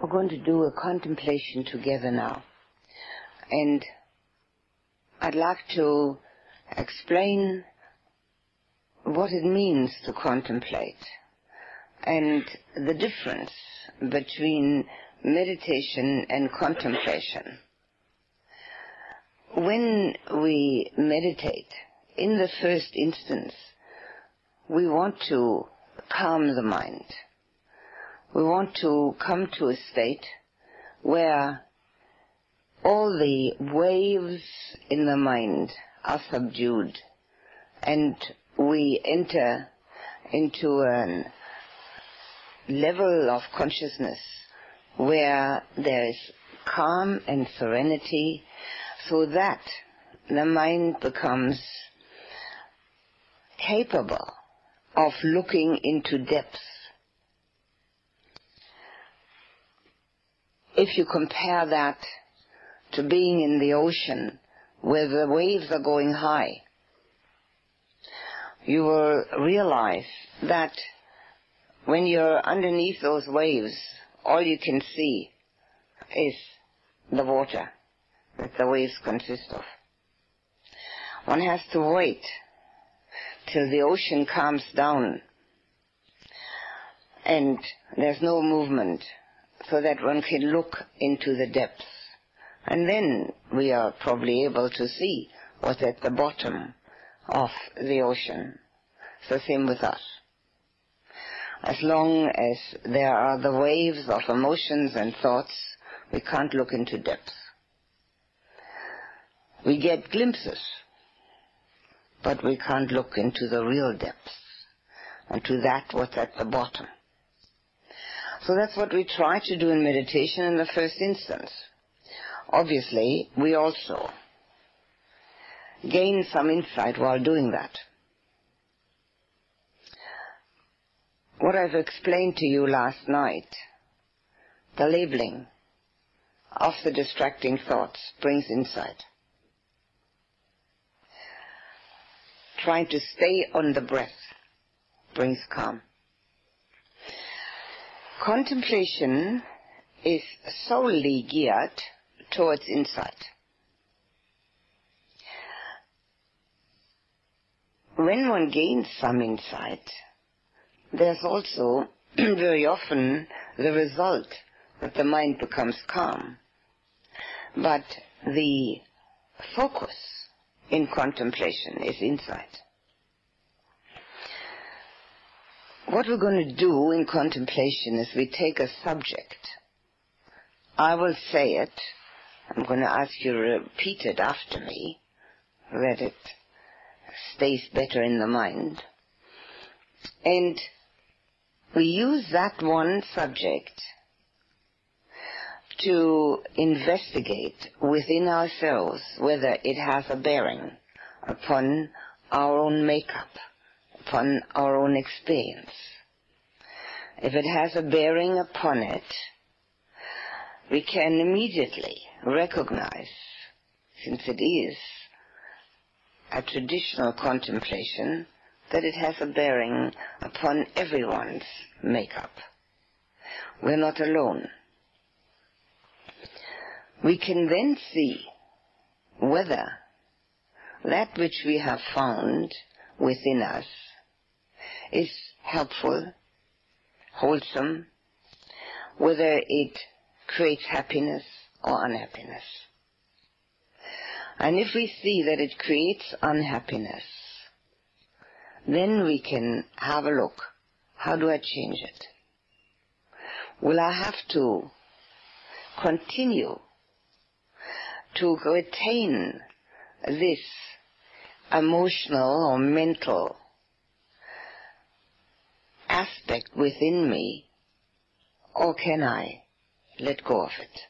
We're going to do a contemplation together now. And I'd like to explain what it means to contemplate and the difference between meditation and contemplation. When we meditate, in the first instance, we want to calm the mind. We want to come to a state where all the waves in the mind are subdued and we enter into a level of consciousness where there is calm and serenity so that the mind becomes capable of looking into depths. If you compare that to being in the ocean where the waves are going high, you will realize that when you're underneath those waves, all you can see is the water that the waves consist of. One has to wait till the ocean calms down and there's no movement so that one can look into the depths. And then we are probably able to see what's at the bottom of the ocean. So same with us. As long as there are the waves of emotions and thoughts, we can't look into depths. We get glimpses, but we can't look into the real depths and to that what's at the bottom. So that's what we try to do in meditation in the first instance. Obviously, we also gain some insight while doing that. what I've explained to you last night, the labeling of the distracting thoughts brings insight. Trying to stay on the breath brings calm. Contemplation is solely geared towards insight. When one gains some insight, there's also very often the result that the mind becomes calm. But the focus in contemplation is insight. What we're going to do in contemplation is we take a subject. I will say it. I'm going to ask you to repeat it after me, that it stays better in the mind. And we use that one subject to investigate within ourselves whether it has a bearing upon our own makeup, upon our own experience. If it has a bearing upon it, we can immediately recognize, since it is a traditional contemplation, that it has a bearing upon everyone's makeup. We're not alone. We can then see whether that which we have found within us is helpful, wholesome, whether it creates happiness or unhappiness. And if we see that it creates unhappiness, then we can have a look. How do I change it? Will I have to continue to retain this emotional or mental aspect within me, or can I let go of it?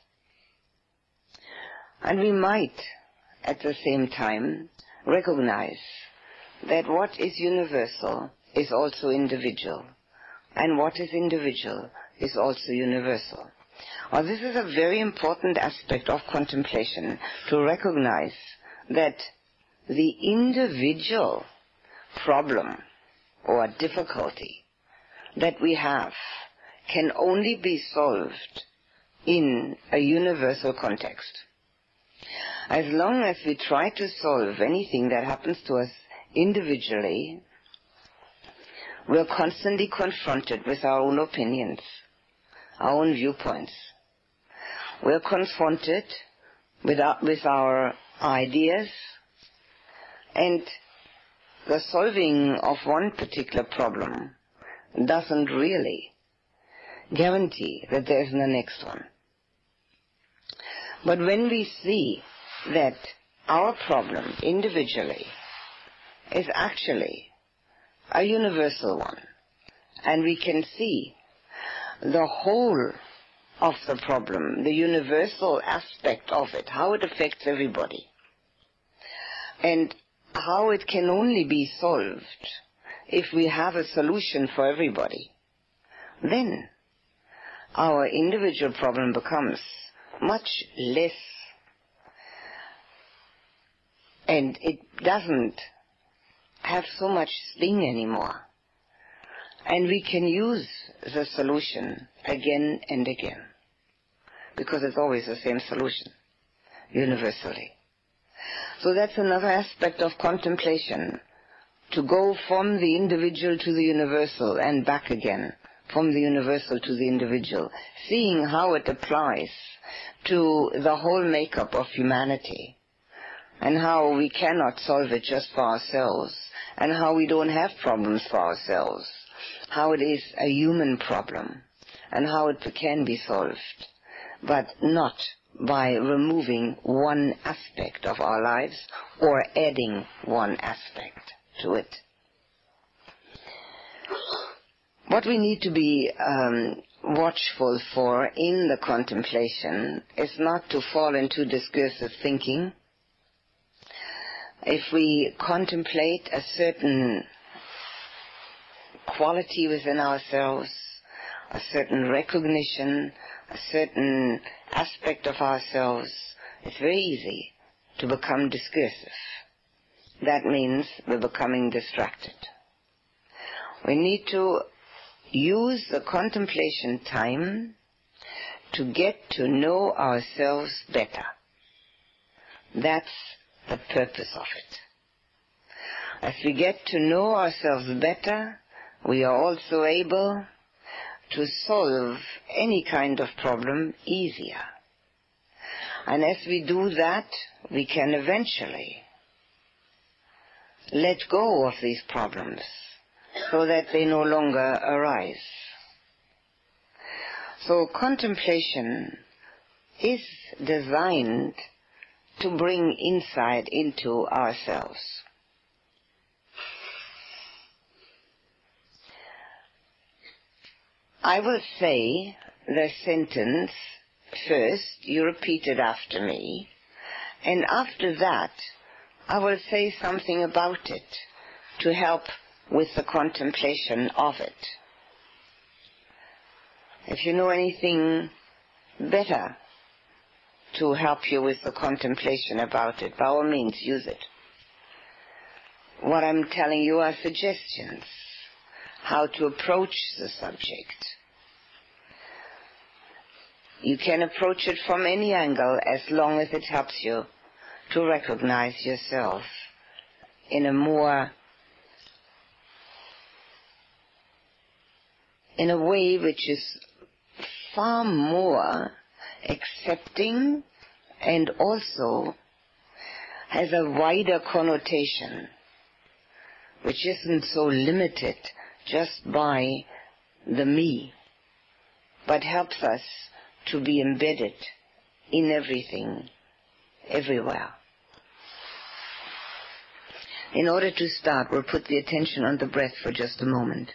And we might, at the same time, recognize that what is universal is also individual, and what is individual is also universal. Now, this is a very important aspect of contemplation to recognize that the individual problem or difficulty that we have can only be solved in a universal context. As long as we try to solve anything that happens to us individually, we're constantly confronted with our own opinions, our own viewpoints. We're confronted with our, with our ideas and the solving of one particular problem doesn't really guarantee that there isn't the next one. But when we see that our problem individually is actually a universal one, and we can see the whole of the problem, the universal aspect of it, how it affects everybody, and how it can only be solved if we have a solution for everybody, then our individual problem becomes much less and it doesn't have so much sting anymore. And we can use the solution again and again because it's always the same solution universally. So that's another aspect of contemplation to go from the individual to the universal and back again from the universal to the individual, seeing how it applies to the whole makeup of humanity and how we cannot solve it just for ourselves and how we don't have problems for ourselves, how it is a human problem and how it can be solved, but not by removing one aspect of our lives or adding one aspect to it. What we need to be um, watchful for in the contemplation is not to fall into discursive thinking. If we contemplate a certain quality within ourselves, a certain recognition, a certain aspect of ourselves, it's very easy to become discursive. That means we're becoming distracted. We need to use the contemplation time to get to know ourselves better. That's the purpose of it. As we get to know ourselves better, we are also able to solve any kind of problem easier. And as we do that, we can eventually let go of these problems so that they no longer arise. So contemplation is designed to bring insight into ourselves. I will say the sentence first, you repeat it after me, and after that I will say something about it to help with the contemplation of it. If you know anything better to help you with the contemplation about it, by all means use it. What I'm telling you are suggestions how to approach the subject. You can approach it from any angle as long as it helps you to recognize yourself in a more in a way which is far more accepting and also has a wider connotation, which isn't so limited just by the me, but helps us to be embedded in everything, everywhere. In order to start, we'll put the attention on the breath for just a moment.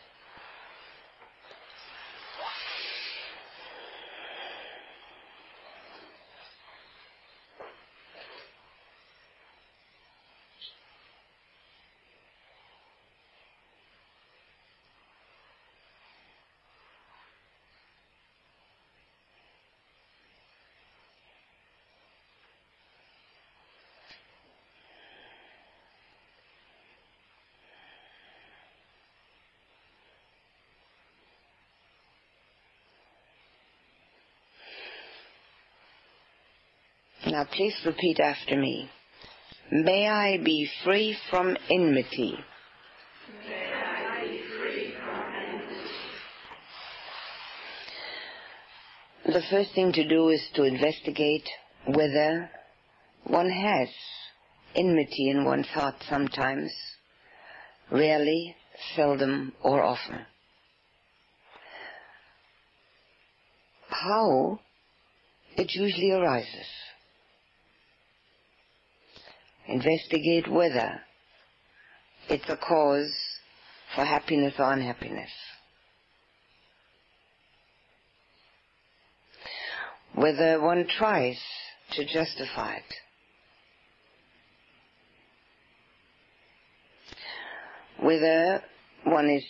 Please repeat after me. May I be free from enmity. The first thing to do is to investigate whether one has enmity in one's heart sometimes, rarely, seldom, or often. How it usually arises. Investigate whether it's a cause for happiness or unhappiness. Whether one tries to justify it. Whether one is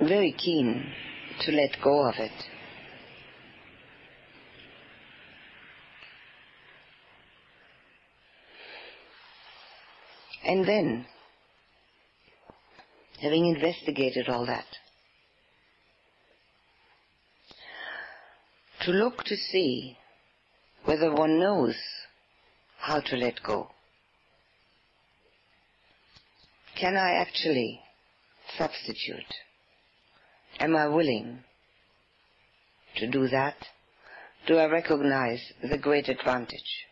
very keen to let go of it. And then, having investigated all that, to look to see whether one knows how to let go. Can I actually substitute? Am I willing to do that? Do I recognize the great advantage?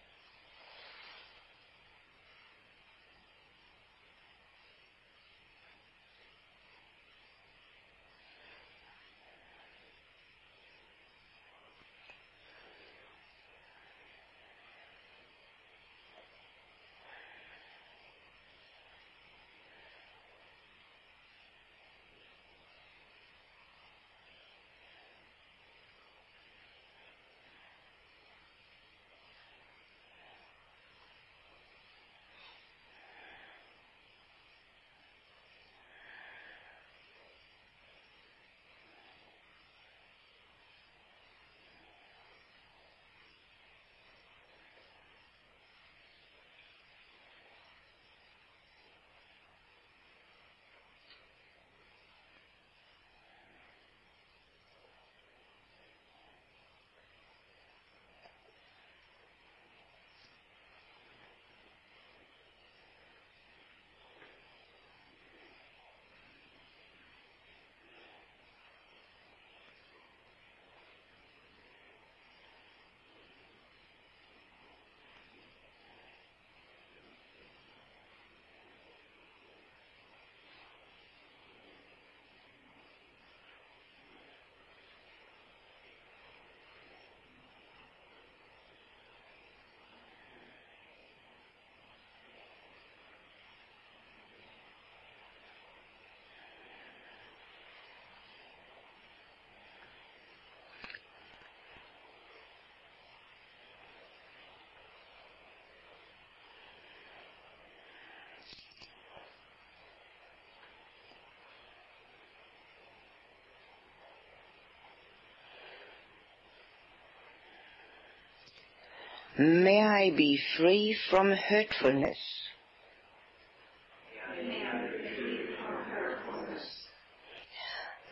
May I be free from hurtfulness.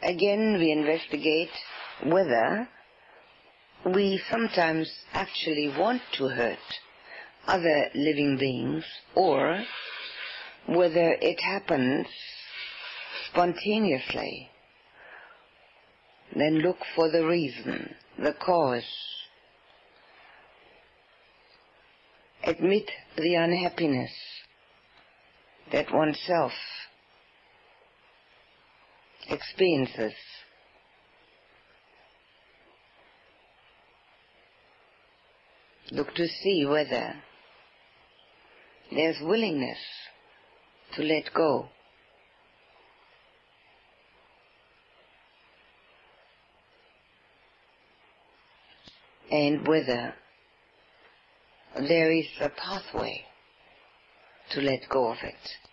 Again, we investigate whether we sometimes actually want to hurt other living beings or whether it happens spontaneously. Then look for the reason, the cause. Admit the unhappiness that oneself experiences. Look to see whether there's willingness to let go. And whether there is a pathway to let go of it.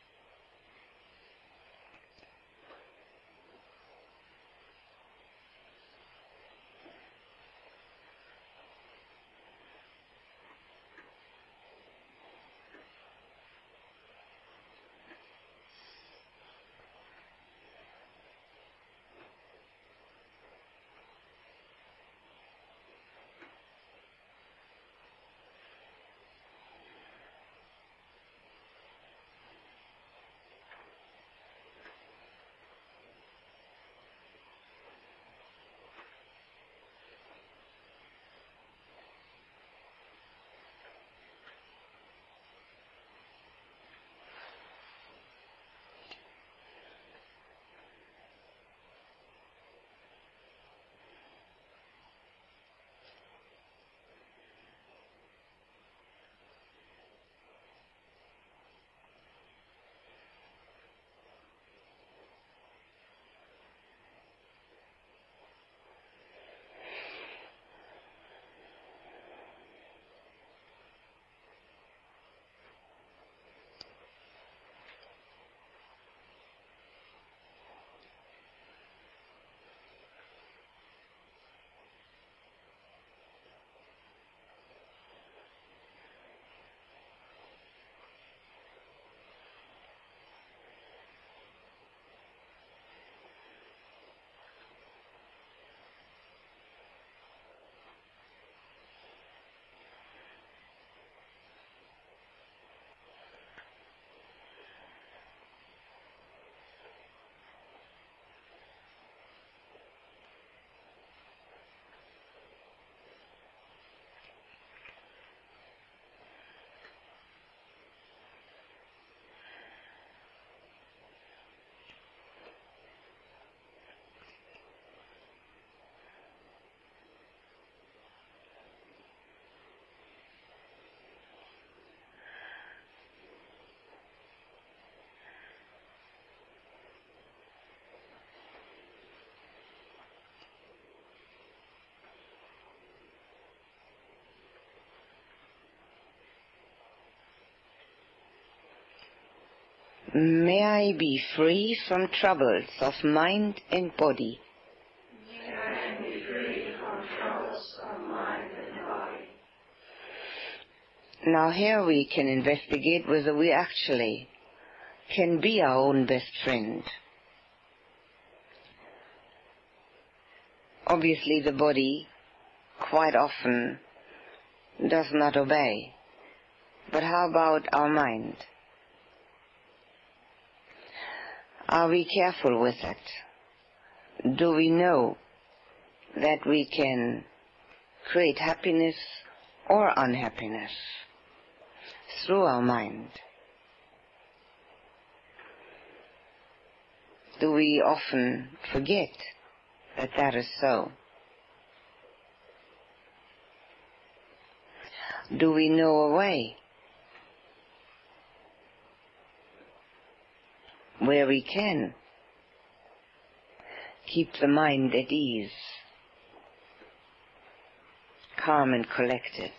May I be free from troubles of mind and body. May I be free from troubles of mind and body. Now here we can investigate whether we actually can be our own best friend. Obviously the body quite often does not obey. But how about our mind? Are we careful with it? Do we know that we can create happiness or unhappiness through our mind? Do we often forget that that is so? Do we know a way where we can keep the mind at ease, calm and collected?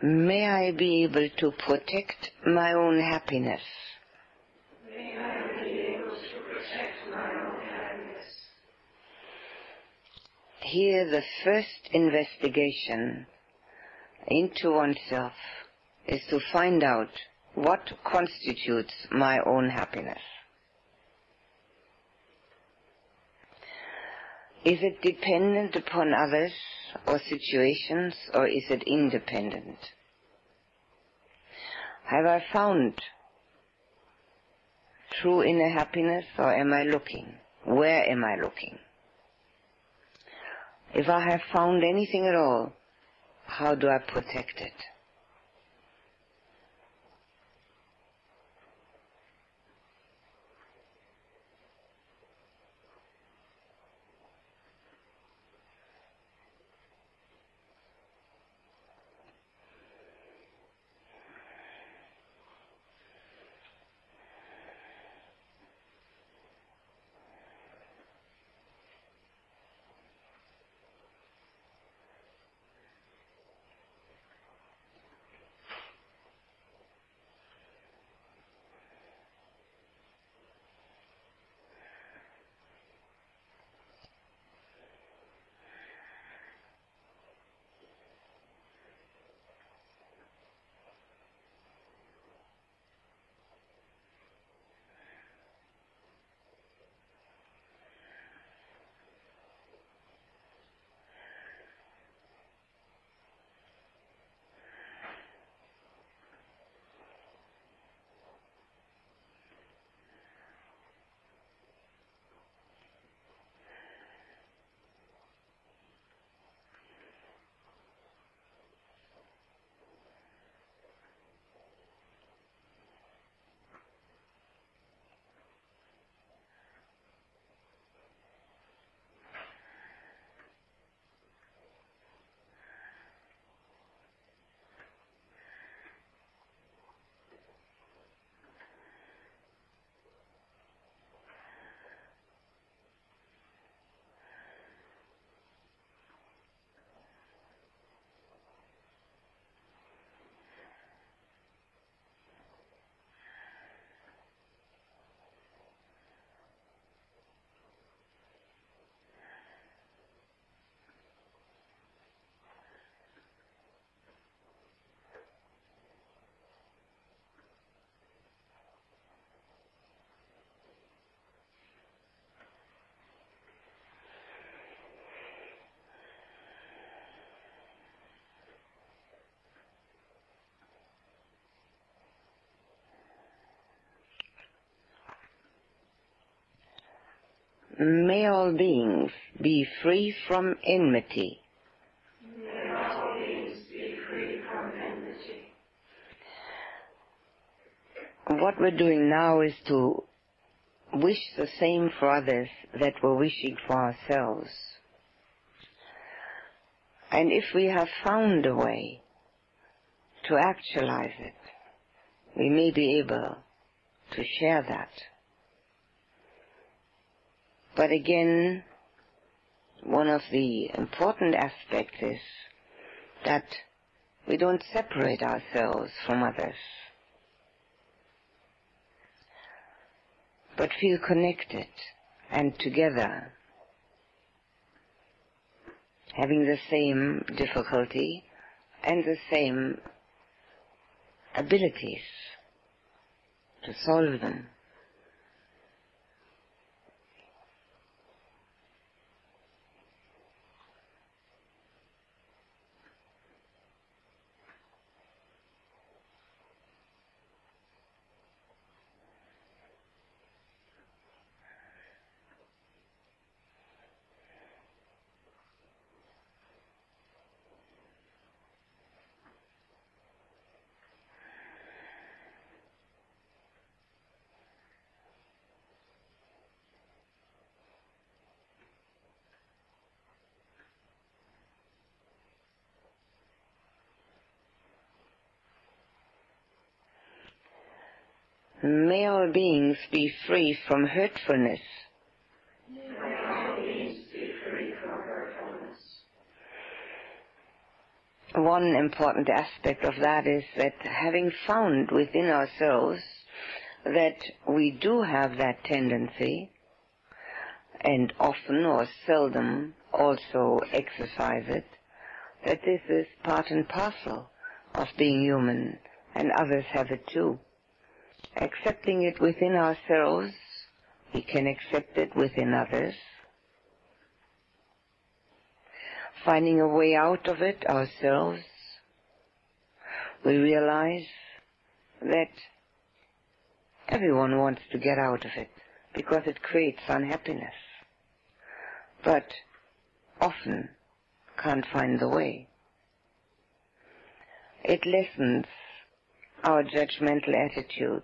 May I be able to protect my own happiness. Here the first investigation into oneself is to find out what constitutes my own happiness. Is it dependent upon others or situations or is it independent? Have I found true inner happiness or am I looking? Where am I looking? If I have found anything at all, how do I protect it? May all beings be free from enmity. What we're doing now is to wish the same for others that we're wishing for ourselves. And if we have found a way to actualize it, we may be able to share that. But again, one of the important aspects is that we don't separate ourselves from others, but feel connected and together, having the same difficulty and the same abilities to solve them. May all beings be free from hurtfulness. Beings be free from hurtfulness. One important aspect of that is that having found within ourselves that we do have that tendency, and often or seldom also exercise it, that this is part and parcel of being human, and others have it too accepting it within ourselves, we can accept it within others. Finding a way out of it ourselves, we realize that everyone wants to get out of it because it creates unhappiness, but often can't find the way. It lessens our judgmental attitude.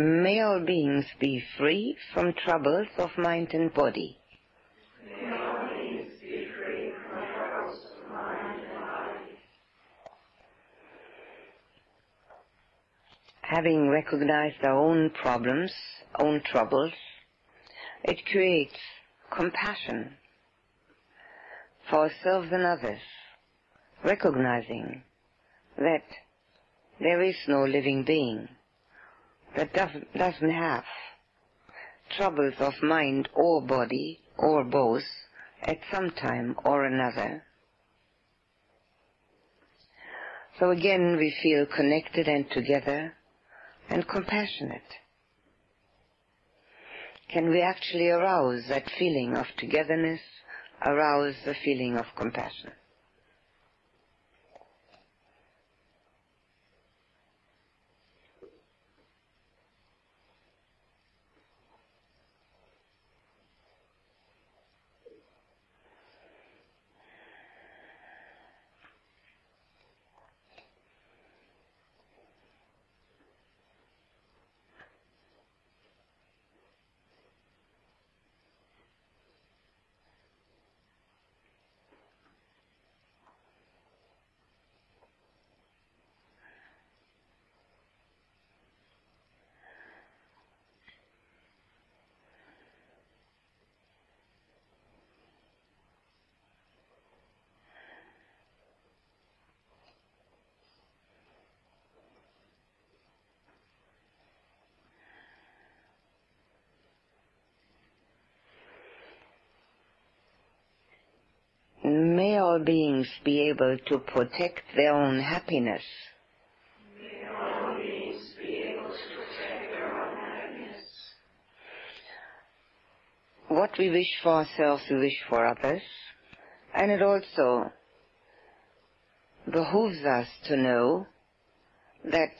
May all beings be free from troubles of mind and body. Having recognized our own problems, own troubles, it creates compassion for ourselves and others, recognizing that there is no living being that doesn't, doesn't have troubles of mind or body or both at some time or another. So again we feel connected and together and compassionate. Can we actually arouse that feeling of togetherness, arouse the feeling of compassion? All beings be able to protect their own happiness. Beings be able to protect their own happiness. What we wish for ourselves, we wish for others. And it also behooves us to know that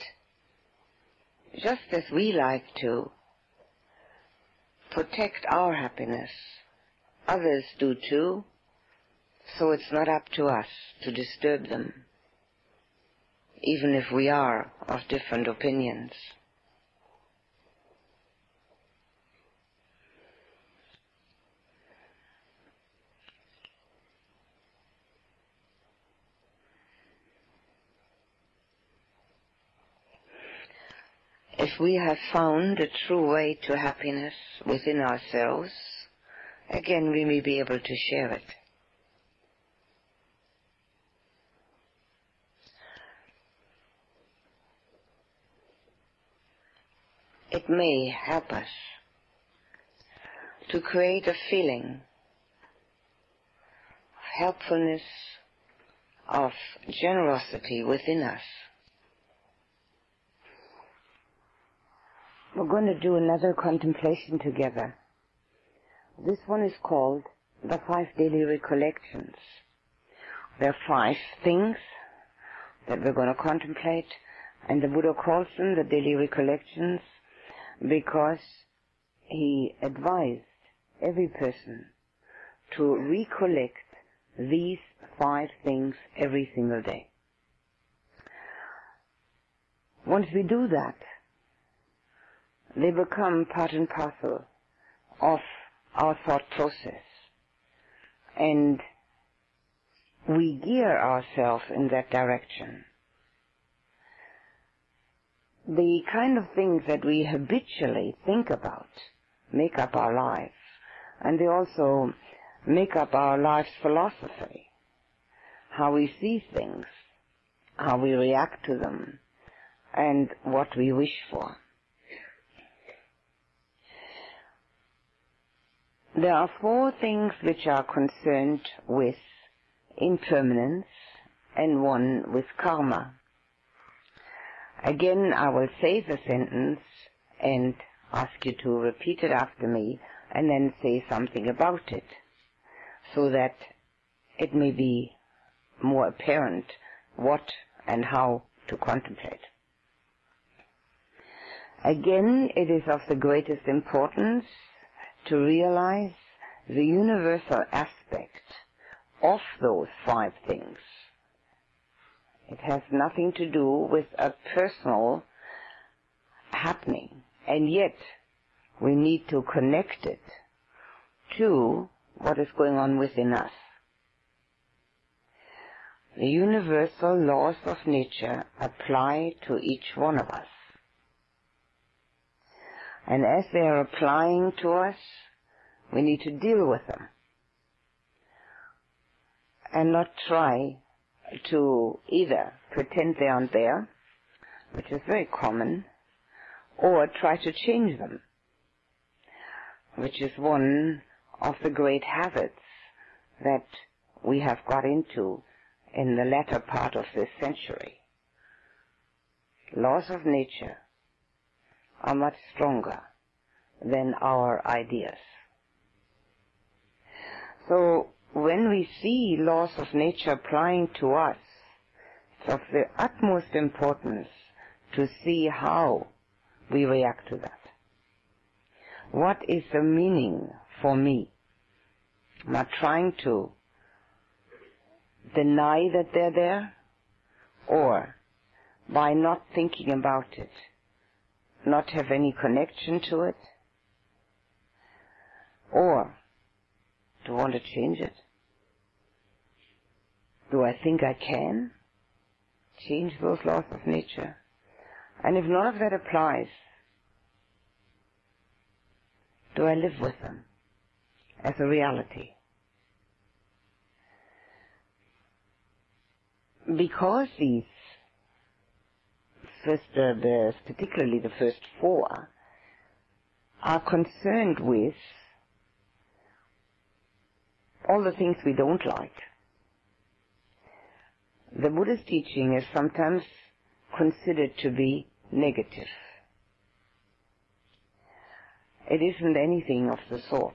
just as we like to protect our happiness, others do too, so it's not up to us to disturb them, even if we are of different opinions. If we have found a true way to happiness within ourselves, again we may be able to share it. It may help us to create a feeling of helpfulness, of generosity within us. We're going to do another contemplation together. This one is called the Five Daily Recollections. There are five things that we're going to contemplate, and the Buddha calls them the Daily Recollections because he advised every person to recollect these five things every single day. Once we do that, they become part and parcel of our thought process. And we gear ourselves in that direction. The kind of things that we habitually think about make up our lives, and they also make up our life's philosophy. How we see things, how we react to them, and what we wish for. There are four things which are concerned with impermanence and one with karma. Again, I will say the sentence and ask you to repeat it after me and then say something about it so that it may be more apparent what and how to contemplate. Again, it is of the greatest importance to realize the universal aspect of those five things. It has nothing to do with a personal happening, and yet we need to connect it to what is going on within us. The universal laws of nature apply to each one of us. And as they are applying to us, we need to deal with them. And not try to either pretend they aren't there, which is very common, or try to change them, which is one of the great habits that we have got into in the latter part of this century. Laws of nature are much stronger than our ideas. So when we see laws of nature applying to us, it's of the utmost importance to see how we react to that. What is the meaning for me? Am I trying to deny that they're there? Or by not thinking about it, not have any connection to it? Or do I want to change it? Do I think I can change those laws of nature? And if none of that applies, do I live with them as a reality? Because these first, uh, the, particularly the first four, are concerned with all the things we don't like the Buddha's teaching is sometimes considered to be negative. It isn't anything of the sort.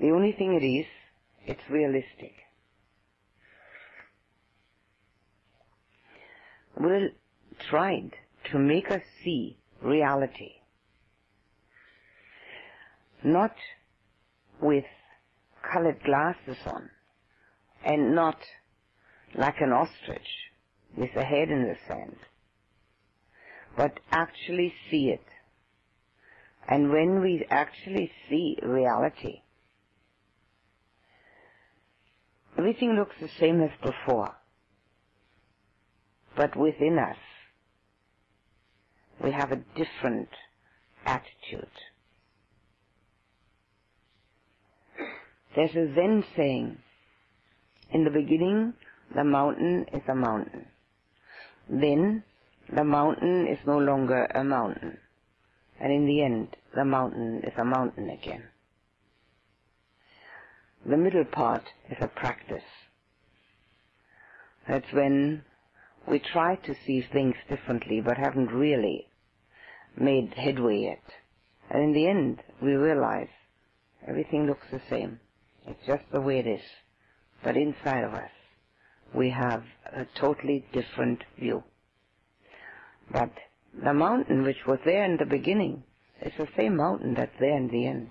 The only thing it is, it's realistic. Buddha tried to make us see reality. Not with colored glasses on, and not like an ostrich with a head in the sand, but actually see it. And when we actually see reality, everything looks the same as before. But within us, we have a different attitude. There's a Zen saying, in the beginning, the mountain is a mountain. Then, the mountain is no longer a mountain. And in the end, the mountain is a mountain again. The middle part is a practice. That's when we try to see things differently but haven't really made headway yet. And in the end, we realize everything looks the same. It's just the way it is. But inside of us, we have a totally different view. But the mountain which was there in the beginning is the same mountain that's there in the end.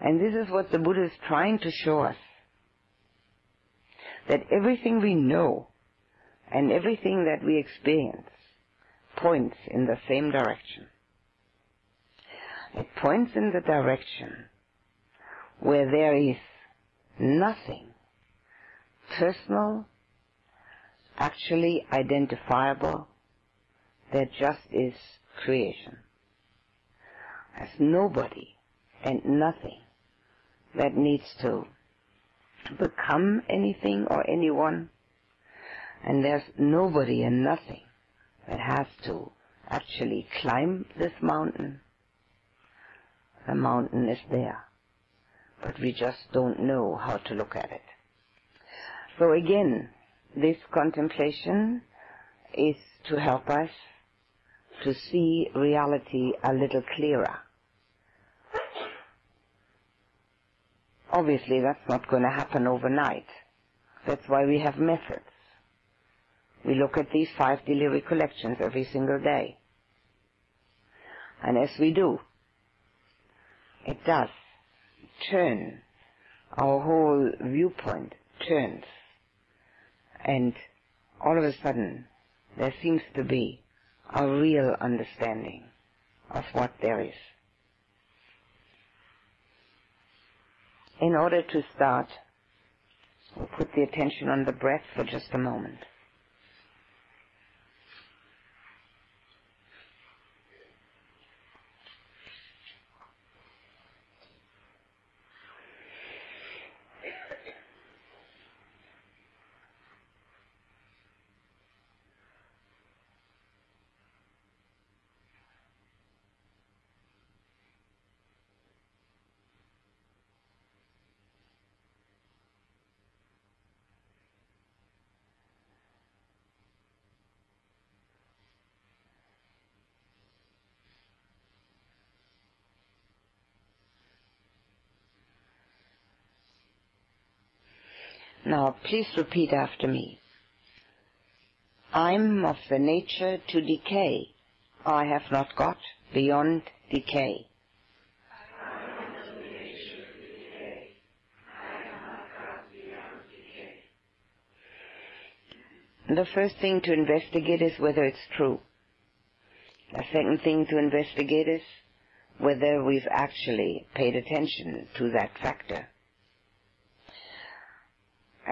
And this is what the Buddha is trying to show us. That everything we know and everything that we experience points in the same direction. It points in the direction where there is nothing personal, actually identifiable, there just is creation. There's nobody and nothing that needs to become anything or anyone, and there's nobody and nothing that has to actually climb this mountain. The mountain is there but we just don't know how to look at it. So again, this contemplation is to help us to see reality a little clearer. Obviously, that's not going to happen overnight. That's why we have methods. We look at these five daily recollections every single day. And as we do, it does turn, our whole viewpoint turns. And all of a sudden, there seems to be a real understanding of what there is. In order to start, we'll put the attention on the breath for just a moment. Now, please repeat after me. I'm of the nature to decay. I have not got beyond decay. The first thing to investigate is whether it's true. The second thing to investigate is whether we've actually paid attention to that factor.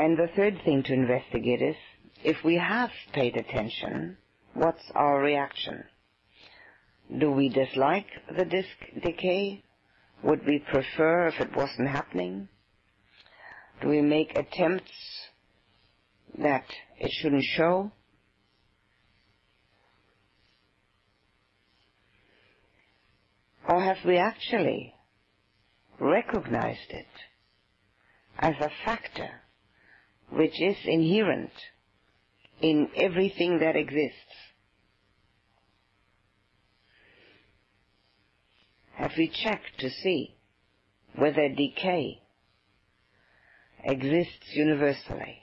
And the third thing to investigate is, if we have paid attention, what's our reaction? Do we dislike the disc decay? Would we prefer if it wasn't happening? Do we make attempts that it shouldn't show? Or have we actually recognized it as a factor which is inherent in everything that exists. Have we checked to see whether decay exists universally?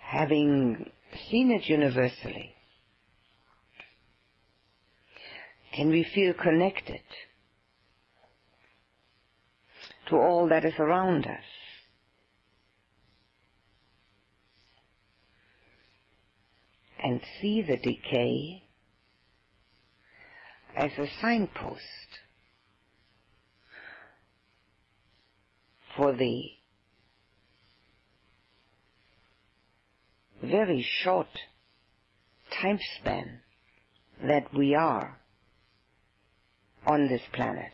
Having seen it universally, can we feel connected to all that is around us? And see the decay as a signpost for the very short time span that we are on this planet.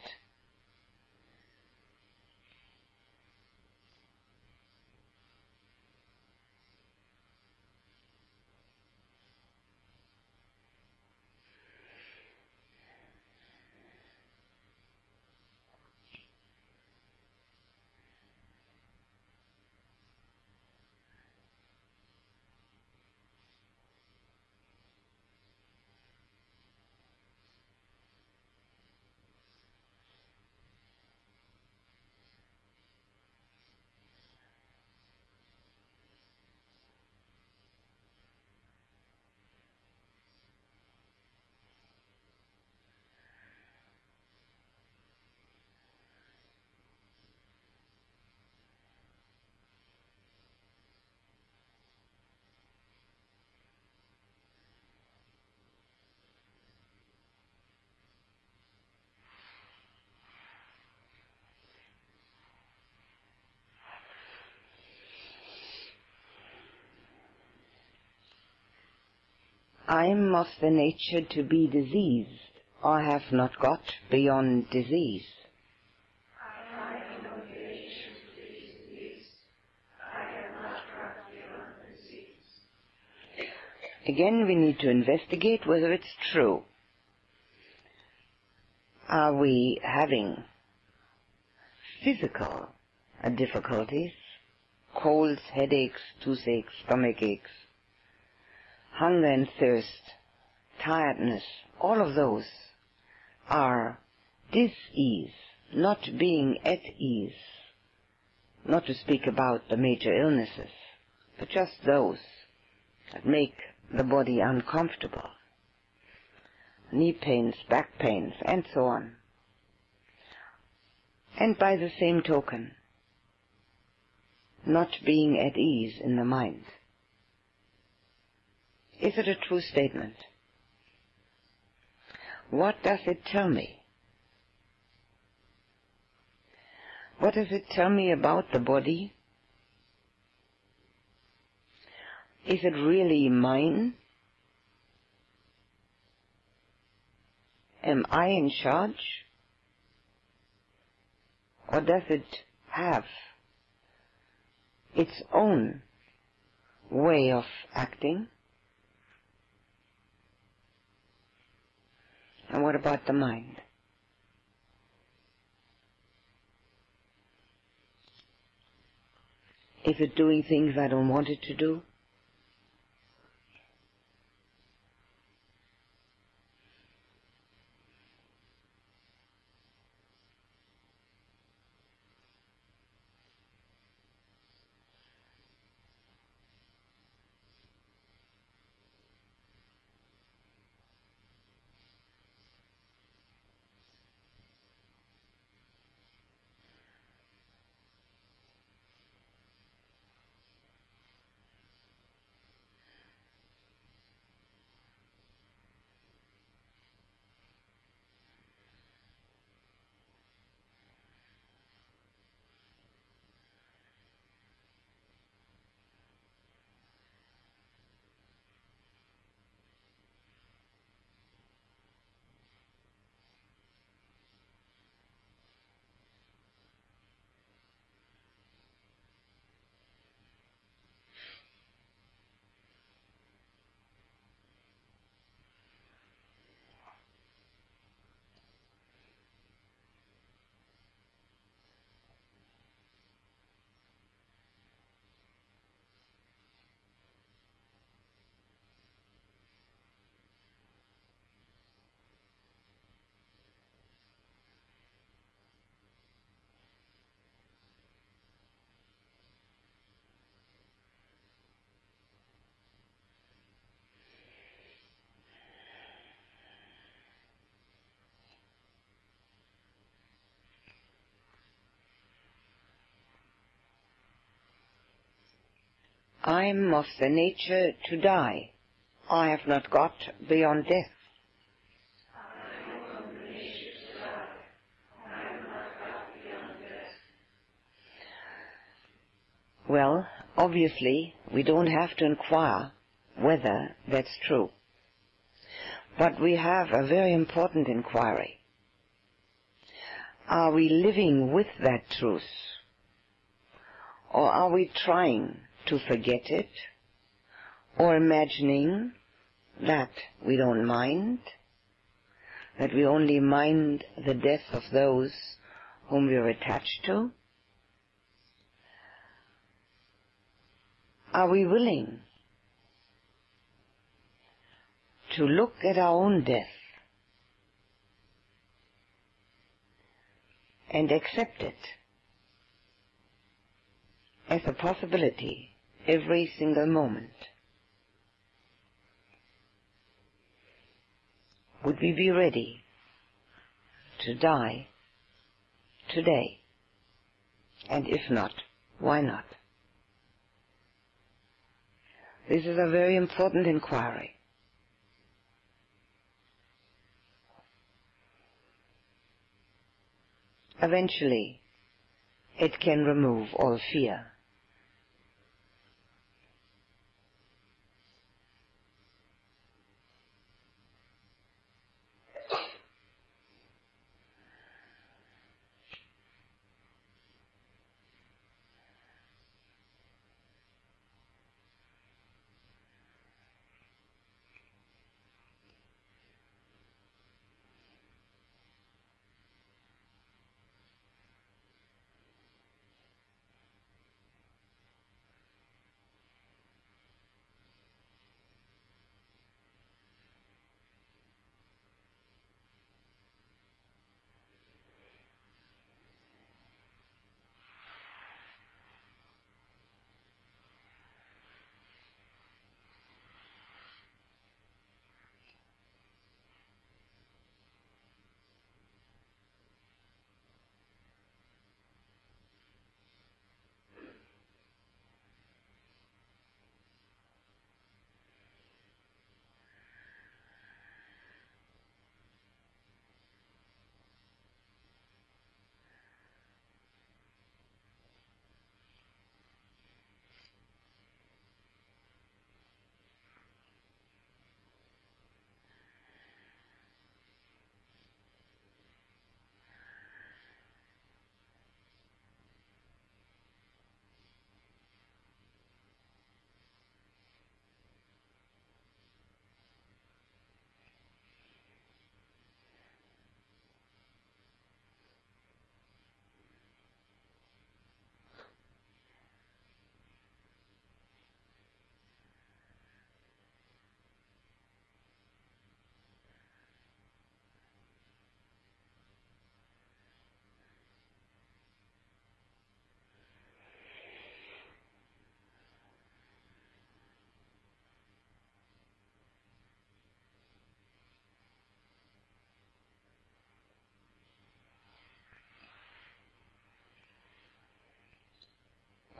I'm of the nature to be diseased. I have not got beyond disease. Again, we need to investigate whether it's true. Are we having physical difficulties, colds, headaches, toothaches, stomach aches, hunger and thirst, tiredness, all of those are dis-ease, not being at ease. Not to speak about the major illnesses, but just those that make the body uncomfortable. Knee pains, back pains, and so on. And by the same token, not being at ease in the mind. Is it a true statement? What does it tell me? What does it tell me about the body? Is it really mine? Am I in charge? Or does it have its own way of acting? And what about the mind? Is it doing things I don't want it to do? I'm of the nature to die. I have not got beyond death. Well, obviously, we don't have to inquire whether that's true. But we have a very important inquiry. Are we living with that truth? Or are we trying to forget it? Or imagining that we don't mind? That we only mind the death of those whom we are attached to? Are we willing to look at our own death and accept it as a possibility every single moment? Would we be ready to die today? And if not, why not? This is a very important inquiry. Eventually, it can remove all fear.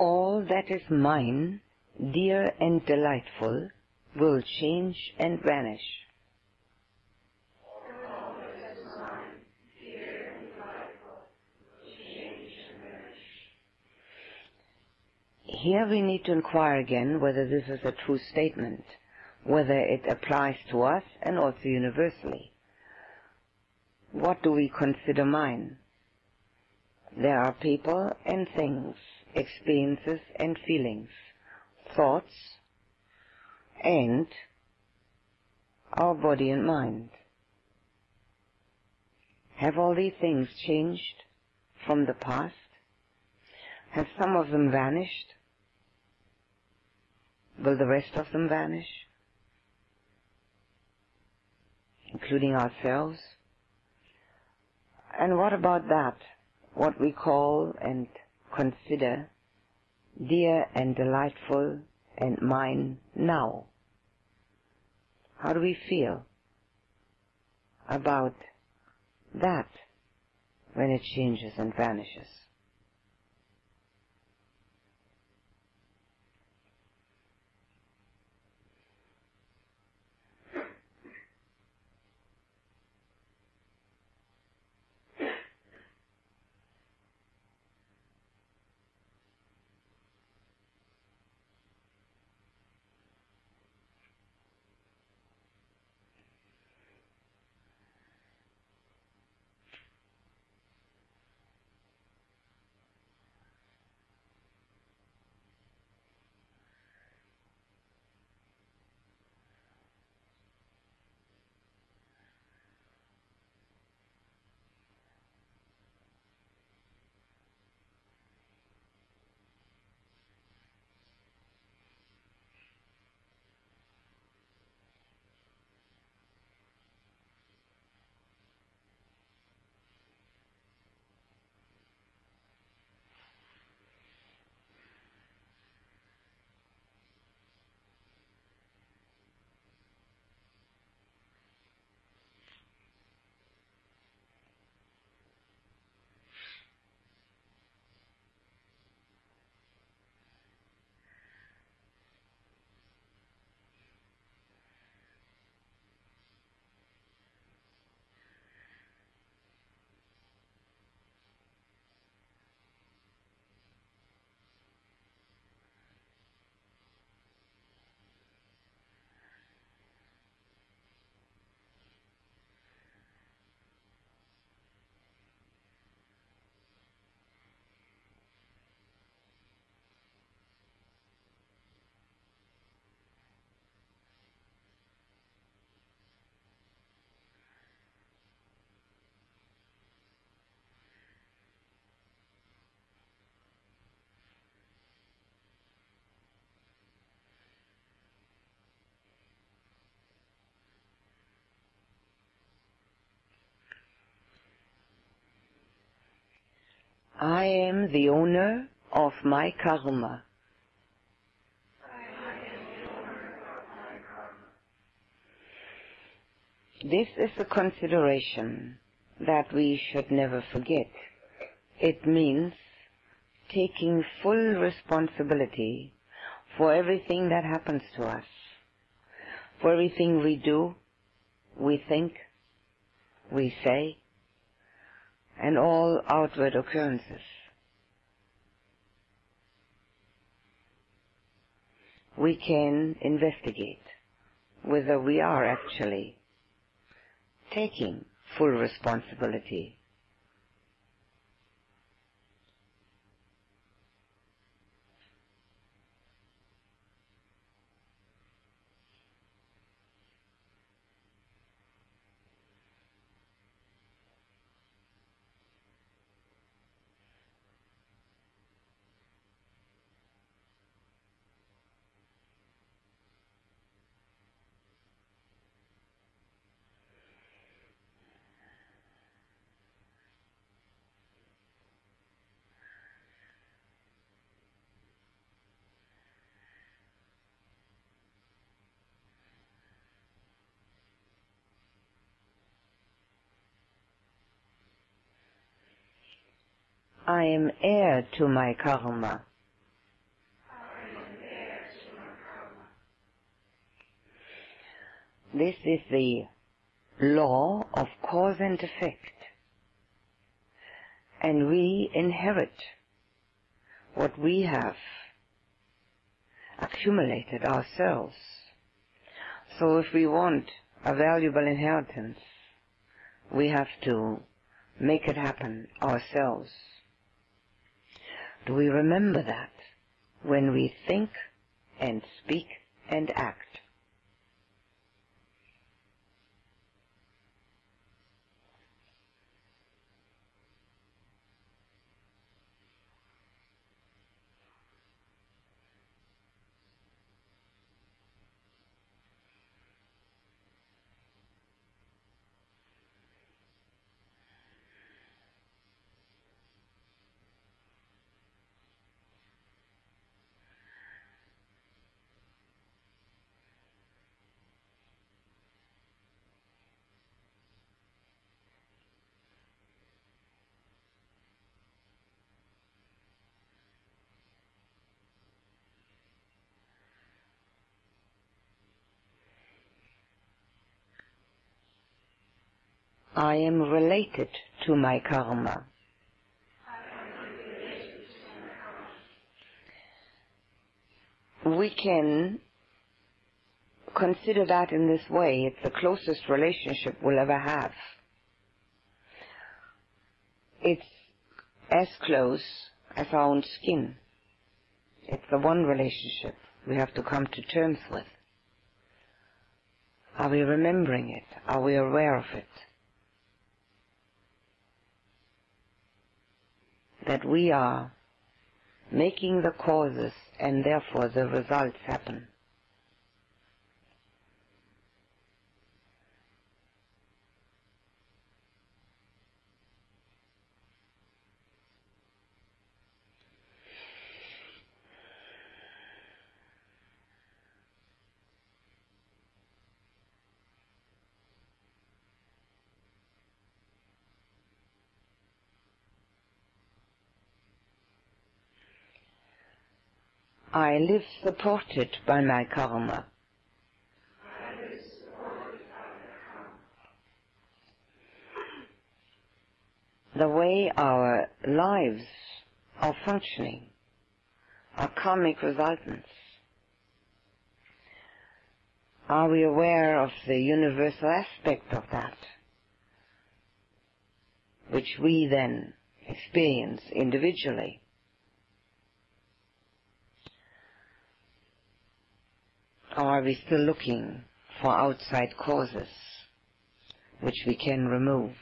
All that is mine, dear and delightful, will change and vanish. Here we need to inquire again whether this is a true statement, whether it applies to us and also universally. What do we consider mine? There are people and things experiences and feelings, thoughts, and our body and mind. Have all these things changed from the past? Have some of them vanished? Will the rest of them vanish? Including ourselves? And what about that? What we call and consider dear and delightful and mine now. How do we feel about that when it changes and vanishes? I am the owner of my karma. This is a consideration that we should never forget. It means taking full responsibility for everything that happens to us, for everything we do, we think, we say, and all outward occurrences. We can investigate whether we are actually taking full responsibility. I am heir to my karma. This is the law of cause and effect. And we inherit what we have accumulated ourselves. So if we want a valuable inheritance, we have to make it happen ourselves. Do we remember that when we think and speak and act? I am related to my karma. We can consider that in this way. It's the closest relationship we'll ever have. It's as close as our own skin. It's the one relationship we have to come to terms with. Are we remembering it? Are we aware of it? That we are making the causes and therefore the results happen. I live supported by my karma. The way our lives are functioning are karmic resultants. Are we aware of the universal aspect of that, which we then experience individually? Or are we still looking for outside causes which we can remove?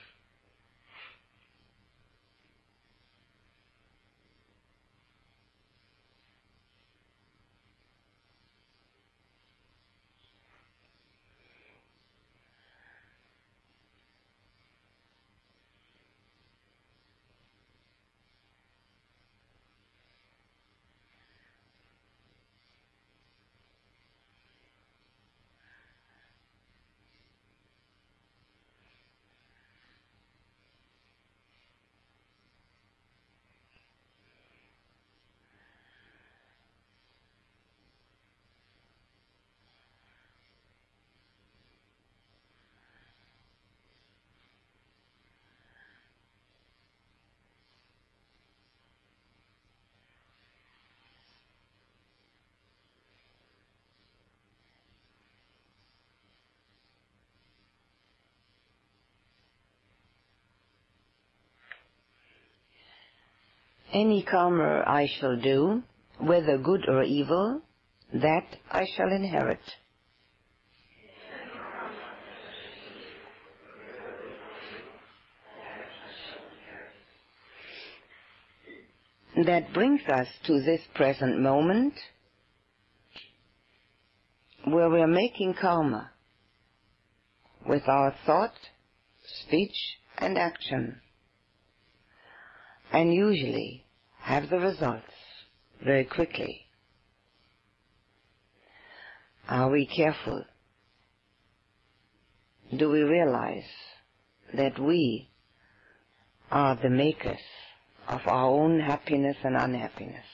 Any karma I shall do, whether good or evil, that I shall inherit. That brings us to this present moment where we are making karma with our thought, speech, and action, and usually have the results very quickly. Are we careful? Do we realize that we are the makers of our own happiness and unhappiness?